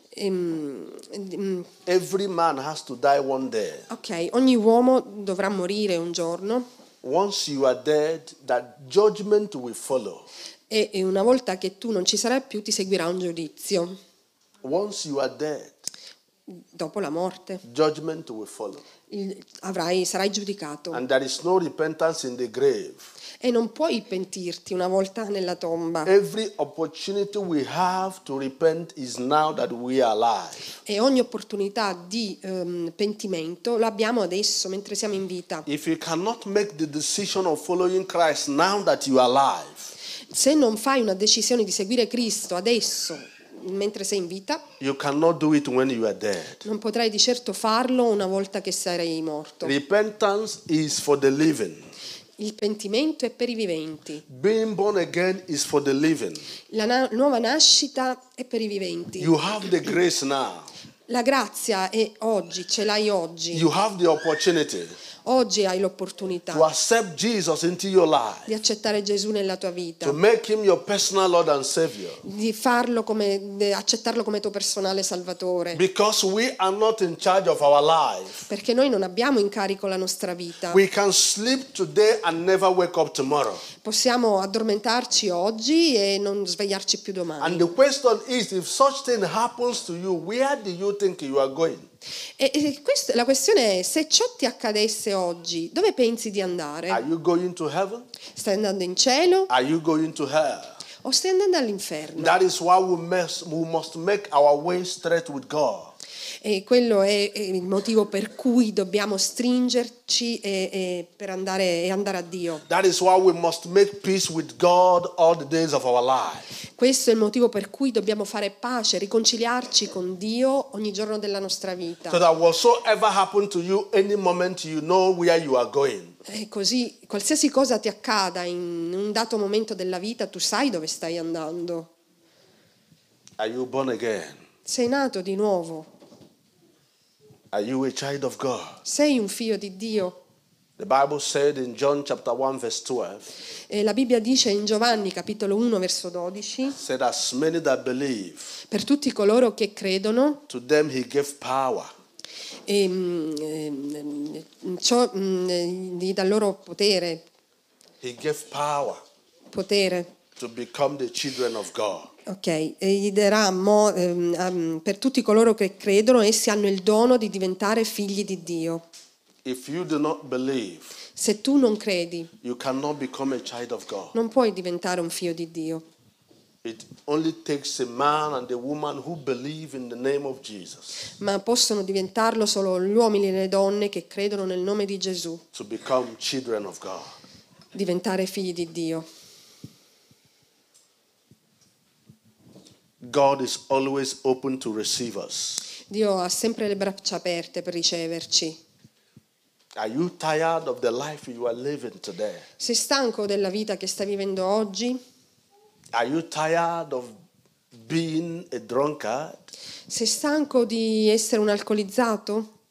ehm, mm, Every man has to die one day. ok, ogni uomo dovrà morire un giorno Once you are dead, that judgment will follow. e, e una volta che tu non ci sarai più ti seguirà un giudizio Once you are dead, dopo la morte. judgment will follow. Il- avrai, sarai giudicato And there is no repentance in the grave. e non puoi pentirti una volta nella tomba. E ogni opportunità di ehm, pentimento l'abbiamo adesso mentre siamo in vita. If you cannot make the decision of following Christ now that you are alive, Se non fai una decisione di seguire Cristo adesso, mentre sei in vita, you cannot do it when you are dead. non potrai di certo farlo una volta che sarai morto. Repentance is for the living. Il pentimento è per i viventi. Being born again is for the living. La na- nuova nascita è per i viventi. You have the grace now. La grazia è oggi, ce l'hai oggi. You have the opportunity Oggi hai l'opportunità di accettare Gesù nella tua vita, and di farlo come, di accettarlo come tuo personale salvatore. Because we are not in charge of our life. Perché noi non abbiamo in carico la nostra vita. We can sleep today and never wake up tomorrow. Possiamo addormentarci oggi e non svegliarci più And domani. the question is if such thing happens to you, where do you think you are going? E, e questo- la questione è, se ciò ti accadesse oggi, dove pensi di Are andare? you going to heaven? Stai andando in cielo Are you going to hell? o stai andando all'inferno? That is why we must, we must make our way straight with God. E quello è, è il motivo per cui dobbiamo stringerci e, e per andare, e andare a Dio. Questo è il motivo per cui dobbiamo fare pace, riconciliarci con Dio ogni giorno della nostra vita. So that whatsoever happen to you, any moment you know where you are going. E così qualsiasi cosa ti accada in un dato momento della vita, tu sai dove stai andando. Sei nato di nuovo, Are you a child of God? Sei un figlio di Dio. The Bible said in John chapter 1 verse 12, la Bibbia dice in Giovanni capitolo 1 verso 12, said as many that believe, per tutti coloro che credono, to them he gave power e, mm, ehm, ciò mm, eh, gli dà loro potere, He gave power potere. to become the children of God. Ok, e gli darà mo- ehm, am- per tutti coloro che credono, essi hanno il dono di diventare figli di Dio. If you do not believe, Se tu non credi, you cannot become a child of God. non puoi diventare un figlio di Dio. It only takes a man and a woman who believe in the name of Jesus ma possono diventarlo solo gli uomini e le donne che credono nel nome di Gesù, to become children of God. diventare figli di Dio. God is always open to receive us. Dio ha sempre le braccia aperte per riceverci. Are you tired of the life you are living today? Sei stanco della vita che stai vivendo oggi? Are you tired of being a drunkard? Sei stanco di essere un alcolizzato?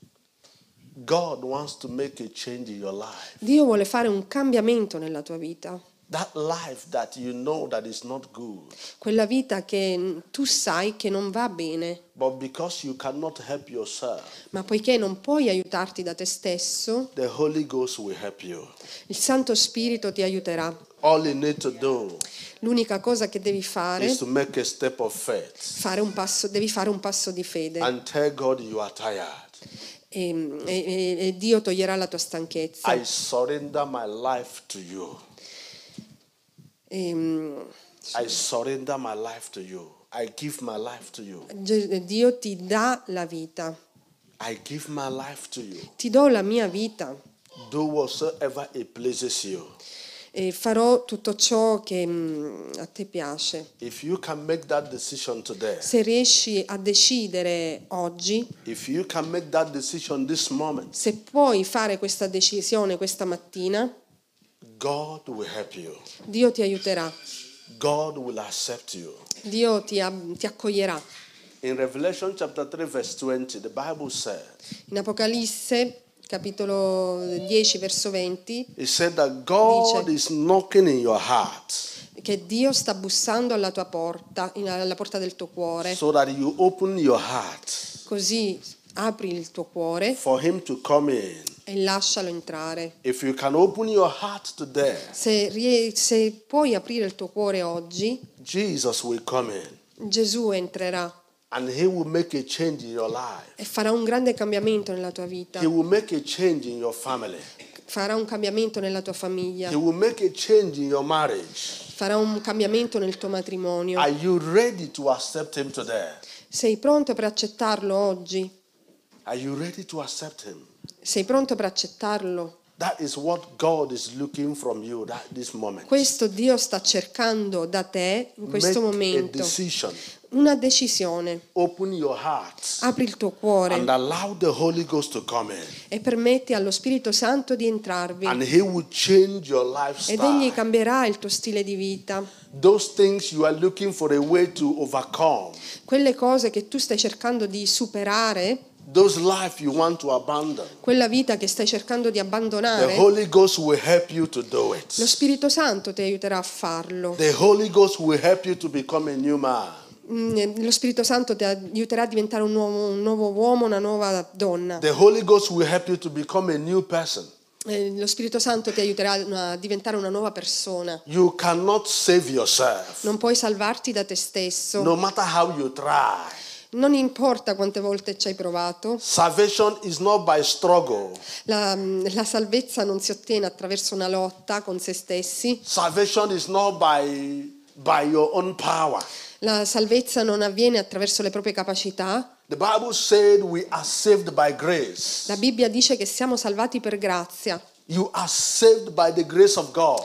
God wants to make a change in your life. Dio vuole fare un cambiamento nella tua vita. That life that you know that is not good, Quella vita che tu sai che non va bene, but because you cannot help yourself, ma poiché non puoi aiutarti da te stesso, the Holy Ghost will help you. il Santo Spirito ti aiuterà. All you need to do L'unica cosa che devi fare is to make a step of faith fare un passo, devi fare un passo di fede and tell God you are tired. e, e- e Dio toglierà la tua stanchezza. I surrender my life to you. E, mm, I surrender my life to you. I give my life to you. Ge- Dio ti dà la vita, I give my life to you. ti do la mia vita Do whatsoever it pleases you. e farò tutto ciò che mm, a te piace. If you can make that decision today, Se riesci a decidere oggi, if you can make that decision this moment, se puoi fare questa decisione questa mattina, God will help you. Dio ti aiuterà, God will accept you. Dio ti, ti accoglierà. In Revelation chapter 3, verse 20, the Bible said, In Apocalisse, capitolo 10, verso 20, It said that God Dice- is knocking in your heart che Dio sta bussando alla tua porta, alla porta del tuo cuore, so that you open your heart così apri il tuo cuore for Him to come in. E lascialo entrare. If you can open your heart today, Se, rie- se puoi aprire il tuo cuore oggi, Gesù entrerà and He will make a change in your life. e farà un grande cambiamento nella tua vita, He will make a change in your family. farà un cambiamento nella tua famiglia, He will make a change in your marriage. farà un cambiamento nel tuo matrimonio. Sei pronto per accettarlo oggi? Are you ready to accept Him? Sei pronto per accettarlo? That is what God is looking from you at this moment. Questo Dio sta cercando da te in questo Make momento. una decisione. Open your heart Apri il tuo cuore and allow the Holy Ghost to come in. e permetti allo Spirito Santo di entrarvi. And He will change your Ed egli cambierà il tuo stile di vita. Those things you are looking for a way to overcome, Quelle cose che tu stai cercando di superare, those life you want to abandon. quella vita che stai cercando di The abbandonare, Holy Ghost will help you to do lo it. Spirito Santo ti aiuterà a farlo. The Holy Ghost will help you to become a new man. Lo Spirito Santo ti aiuterà a diventare un nuovo, un nuovo uomo, una nuova donna. The Holy Ghost will help you to become a new person. Lo Spirito Santo ti aiuterà a diventare una nuova persona. You cannot save yourself, Non puoi salvarti da te stesso. no matter how you try. Non importa quante volte ci hai provato. Salvation is not by struggle. La, la salvezza non si ottiene attraverso una lotta con se stessi. By, by. La salvezza non avviene attraverso le proprie capacità. La Bibbia dice che siamo salvati per grazia. You are saved by the grace of God.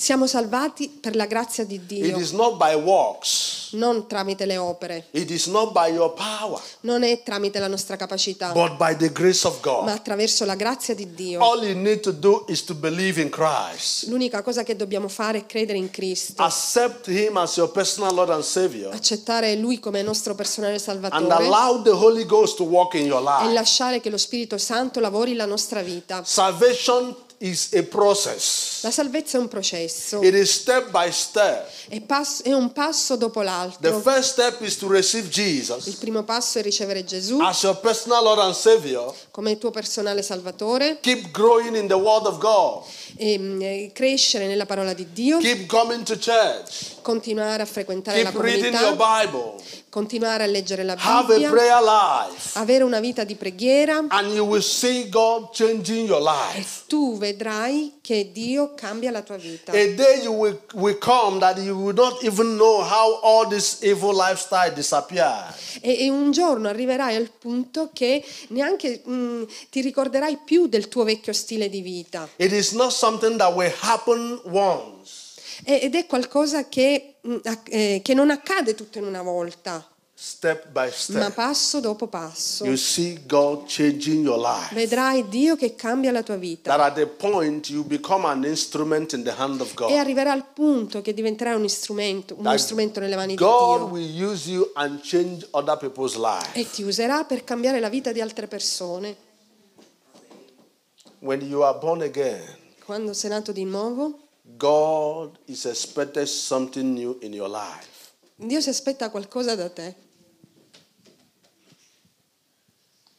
Siamo salvati per la grazia di It Dio, is not by works. non tramite le opere, It is not by your power, non è tramite la nostra capacità, but by the grace of ma God. attraverso la grazia di Dio. All you need to do is to believe in Christ. L'unica cosa che dobbiamo fare è credere in Cristo, Accept Him as your personal Lord and Savior. accettare Lui come nostro personale And Salvatore allow the Holy Ghost to walk in your e lasciare che lo Spirito Santo lavori la nostra vita. Salvation is a process. La salvezza è un processo, It is step by step. è, passo- è un passo dopo The l'altro. first step is to receive Il Jesus primo passo è ricevere Gesù as your personal Lord and Savior. come tuo personale Salvatore, Keep growing in the Word of God. e, mm, e crescere nella parola di Dio, Keep coming to church. Continuare a frequentare la Keep your comunità, Bible. continuare a leggere la Bibbia, life. avere una vita di preghiera And you will see God changing your e tu vedrai che Dio cambia la tua vita. Will, will. E, e un giorno arriverai al punto che neanche mm, ti ricorderai più del tuo vecchio stile di vita. It is not something that will happen once. E- ed è qualcosa che, mm, eh, che non accade tutto in una volta, Step by ma step. passo dopo passo. You see God changing your life. Vedrai Dio che cambia la tua vita. That at a point you become an instrument in the hand of E God. arriverà al punto che diventerai un strumento, uno strumento nelle mani di God Dio. will use you and change other people's lives. E ti userà per cambiare la vita di altre persone. When you are born again, Quando sei nato di nuovo, God is expected something new in your life. Dio si aspetta qualcosa da te.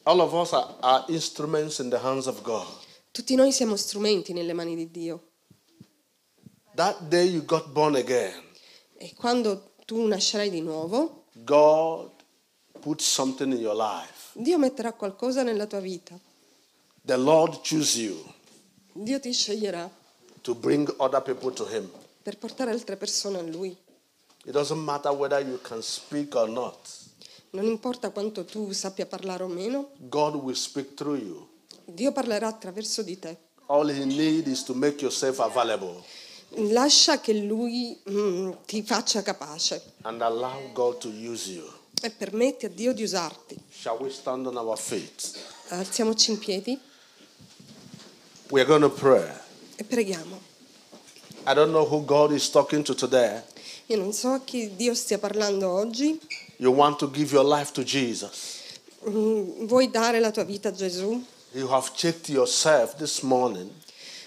All of us are, are instruments in the hands of God. Tutti noi siamo strumenti nelle mani di Dio. That day you got born again, E quando tu nascerai di nuovo, God put something in your life. Dio metterà qualcosa nella tua vita. The Lord choose you Dio ti sceglierà to bring other people to Him. per portare altre persone a Lui. It doesn't matter whether you can speak or not. Non importa quanto tu sappia parlare o meno, God will speak through you. Dio parlerà attraverso di te. All He needs is to make yourself available Lascia che Lui mm, ti faccia capace and allow God to use you. e permetti a Dio di usarti. Shall we stand on our feet? Alziamoci in piedi We're going to pray. E preghiamo. I don't know who God is talking to today. Io non so a chi Dio stia parlando oggi. You want to give your life to Jesus. Mm, Vuoi dare la tua vita a Gesù? You have checked yourself this morning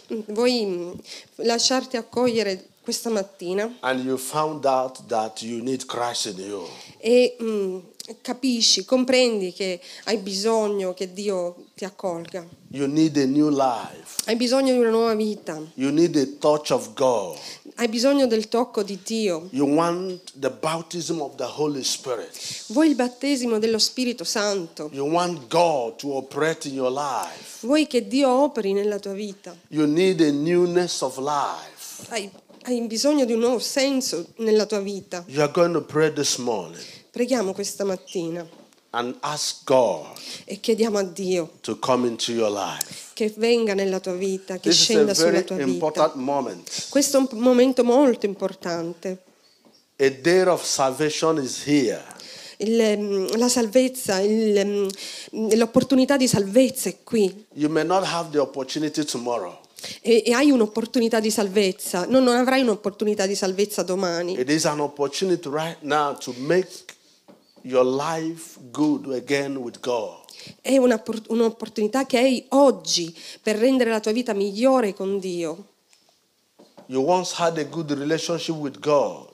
Mm, Vuoi mm, lasciarti accogliere questa mattina and you found out that you need Christ in you. e mm, capisci, comprendi che hai bisogno che Dio ti accolga. You need a new life. Hai bisogno di una nuova vita. You need a touch of God. Hai bisogno del tocco di Dio. You want the baptism of the Holy Spirit. Vuoi il battesimo dello Spirito Santo. You want God to operate in your life. Vuoi che Dio operi nella tua vita. You need a newness of life. Hai, hai bisogno di un nuovo senso nella tua vita. You are going to pray this morning Preghiamo questa mattina and ask God e chiediamo a Dio to come into your life. che venga nella tua vita, che This is a scenda sulla tua vita. moment. Questo è un momento molto importante. A day of salvation is here. il, mm, la salvezza, il, mm, l'opportunità di salvezza è qui. You may not have the opportunity tomorrow. E, e hai un'opportunità di salvezza, no, non avrai un'opportunità di salvezza domani. It is an opportunity right now to make your life good again with God. È un'opportunità che hai oggi per rendere la tua vita migliore con Dio. You once had a good relationship with God,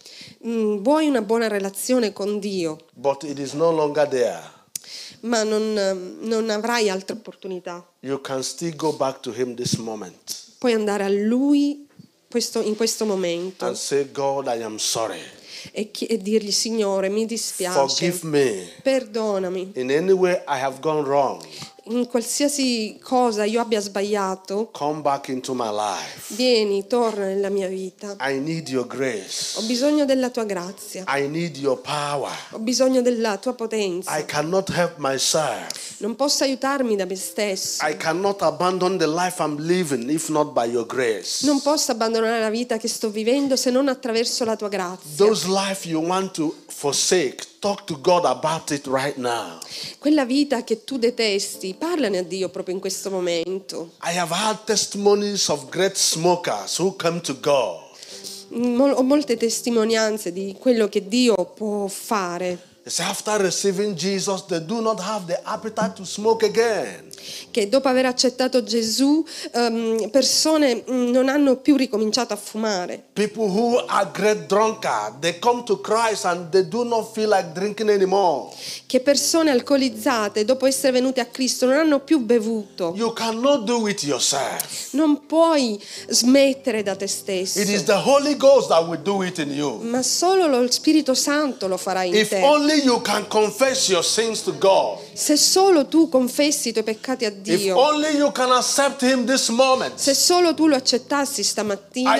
Mm, vuoi una buona relazione con Dio, but it is no longer there. ma non, non avrai altre opportunità. You can still go back to Him this moment Puoi andare a Lui questo- in questo momento and say, God, I am sorry. E, chi- e dirgli, Signore, mi dispiace, Forgive me. perdonami. In any way I have gone wrong, qualsiasi cosa io abbia sbagliato, come back into my life. vieni, torna nella mia vita. I need your grace. Ho bisogno della tua grazia, I need your power. ho bisogno della tua potenza. I cannot help myself. Non posso aiutarmi da me stesso. Non posso abbandonare la vita che sto vivendo se non attraverso la tua grazia. Those life you want to forsake, talk to God about it right now. Quella vita che tu detesti, parlane a Dio proprio in questo momento. I have had testimonies of great smokers who come to God. Mol- Ho molte testimonianze di quello che Dio può fare, Say after receiving Jesus, they do not have the appetite to smoke again. che dopo aver accettato Gesù ehm, persone mm, non hanno più ricominciato a fumare. People who are great drunkards, they come to Christ and they do not feel like drinking anymore. Che persone alcolizzate, dopo essere venute a Cristo, non hanno più bevuto. You cannot do it yourself. Non puoi smettere da te stesso. It is the Holy Ghost that will do it in you. Ma solo lo Spirito Santo lo farà in If te. only you can confess your sins to God. Se solo tu confessi i tuoi peccati a Dio, moment. se solo tu lo accettassi stamattina,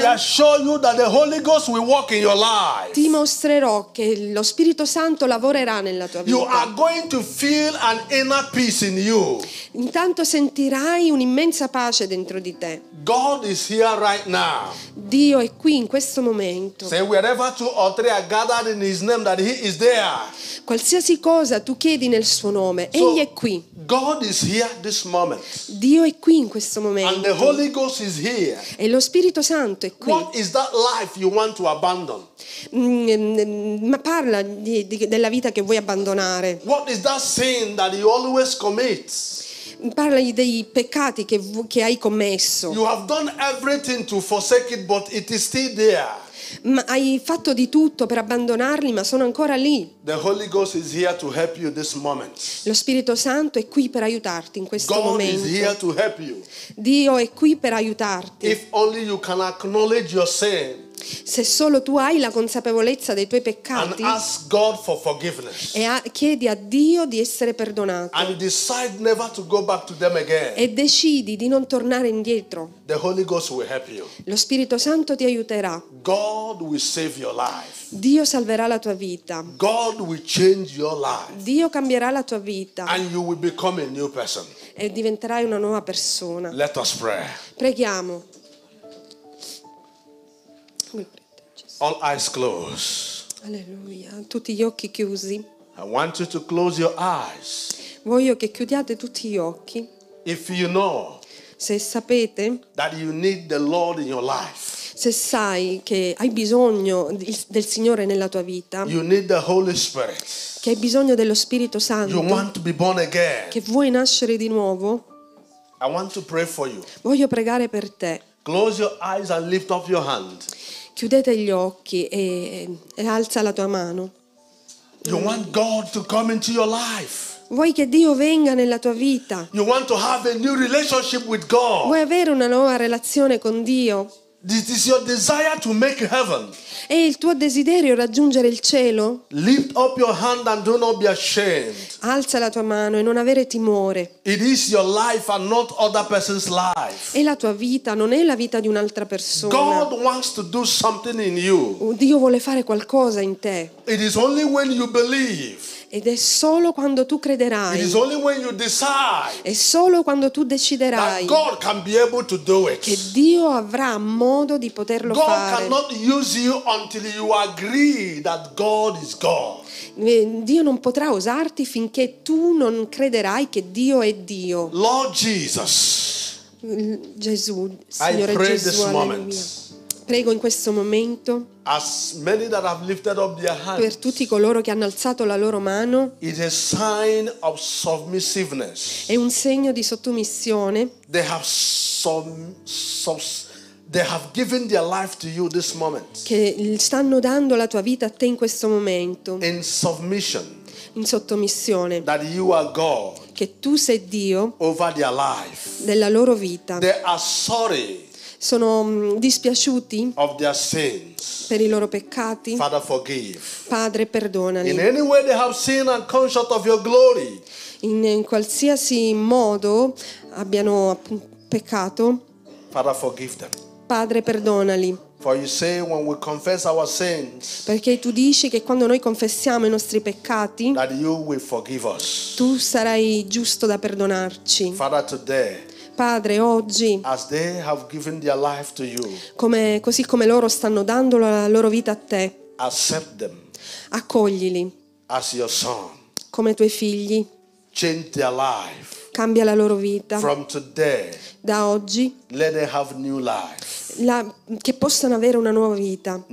ti mostrerò che lo Spirito Santo lavorerà nella tua You vita. are going to feel an inner peace in you. Intanto sentirai un'immensa pace dentro di te. God is here right now. Dio è qui in questo momento. Say, wherever two or three are gathered in His name, that He is there. Qualsiasi cosa tu chiedi nel suo nome, So, Egli è qui. God is here this moment. Dio è qui in questo And the momento. Holy Ghost is here. E lo Spirito Santo è qui. What is that life you want to abandon? Mm, mm, Ma parla di- di- della vita che vuoi abbandonare. What is that sin that you always commit? Parla dei peccati che, che hai commesso. You have done everything to forsake it, Ma hai fatto di tutto per abbandonarli, ma sono ancora lì. The Holy Ghost is here to help you this moment. Lo Spirito Santo è qui per aiutarti in questo God momento. here to help you. Dio è qui per aiutarti. If only you can acknowledge your sin Se solo tu hai la consapevolezza dei tuoi peccati for e a- chiedi a Dio di essere perdonato to to e decidi di non tornare indietro, lo Spirito Santo ti aiuterà. Dio salverà la tua vita. Dio cambierà la tua vita and you will become a new person. e diventerai una nuova persona. Let us pray. Preghiamo. All eyes closed. Alleluia. Tutti gli occhi chiusi. I want you to close your eyes. Voglio che chiudiate tutti gli occhi. If you know Se sapete, that you need the Lord in your life, se sai che hai bisogno del Signore nella tua vita, you need the Holy Spirit, che hai bisogno dello Spirito you Santo, want to be born again, che vuoi nascere di nuovo, I want to pray for you. voglio pregare per te. Close your eyes and lift up your hand. Chiudete gli occhi e, e alza la tua mano. Vuoi che Dio venga nella tua vita? Vuoi avere una nuova relazione con Dio? This is your desire to make heaven. È il tuo desiderio raggiungere il cielo? Lift up your hand and do not be ashamed. Alza la tua mano e non avere timore. It is your life and not other person's life. È la tua vita, non è la vita di un'altra persona. God wants to do something in you. Dio vuole fare qualcosa in te. It is only when you believe Ed è solo quando tu It is crederai, only when you decide è solo quando tu deciderai che. Dio avrà modo di poterlo God fare. cannot use you until you agree that God is God. Dio non potrà usarti finché tu non crederai che Dio è Dio. Lord Jesus, Gesù, I Signore pray Gesù, this moment Prego in questo momento as many that have lifted up their per tutti coloro che hanno alzato la loro mano. it is a sign of submissiveness. È un segno di sottomissione. Che stanno dando la tua vita a te in questo momento, in submission in sottomissione, that you are God che tu sei Dio over their life. della loro vita. Sono mm, dispiaciuti per i loro peccati. Father, forgive. Padre, In perdonali. any way they have sinned and come short of your glory, In, in qualsiasi modo abbiano peccato, Father, forgive them. Padre, perdonali. For you say when we confess our sins, Perché tu dici che quando noi confessiamo i nostri peccati, tu sarai giusto da perdonarci. Father, today, Padre, oggi, you, come- così come loro stanno dando la loro vita a te, them accoglili son. come tuoi figli, life. cambia la loro vita. From today, Da oggi, la- che possano avere una nuova vita,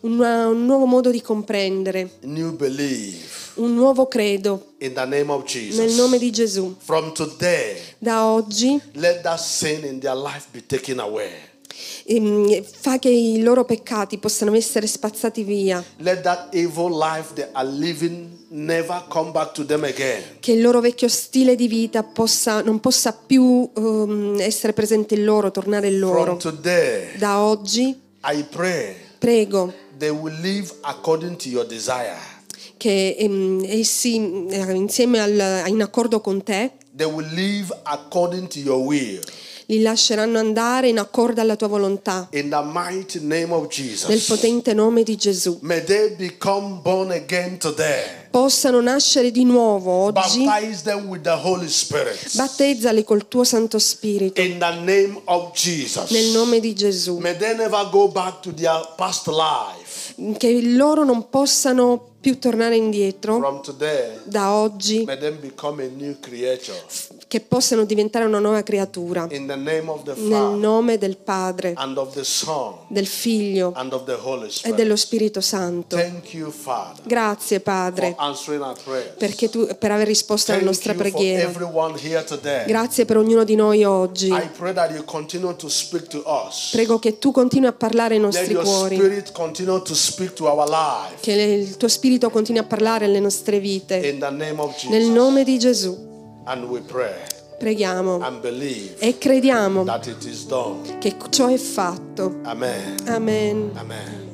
una- un nuovo modo di comprendere, un nuovo credo. In the name of nel nome di Gesù. From today, Da oggi let that sin in their life be taken away. Ehm, fa che i loro peccati possano essere spazzati via, Let that evil life they are living never come back to them again. che il loro vecchio stile di vita possa- non possa più ehm, essere presente in loro, tornare in From loro. today, Da oggi I pray prego they will live according to your desire. che ehm, essi eh, insieme al, in accordo con te They will live according to your will. Li lasceranno andare in accordo alla tua volontà, In the mighty name of nel potente nome di Gesù. May they become born again today. Possano nascere di nuovo oggi, Baptize them with the Holy Spirit. battezzali col tuo Santo Spirito, In the name of Jesus. nel nome di Gesù. May they never go back to their past life. Che loro non possano più tornare indietro today, da oggi, che possano diventare una nuova creatura, nel nome del Padre, Son del Figlio e dello Spirito Santo. Thank you, Father, Grazie Padre tu, per aver risposto alla Thank nostra you for preghiera. Grazie per ognuno di noi oggi. I pray that you continue to speak to us. Prego che tu continui a parlare ai Let nostri your cuori, che il tuo Spirito continui a parlare alle nostre vite. Nel nome di Gesù preghiamo e crediamo che ciò è fatto. Amen. Amen. Amen.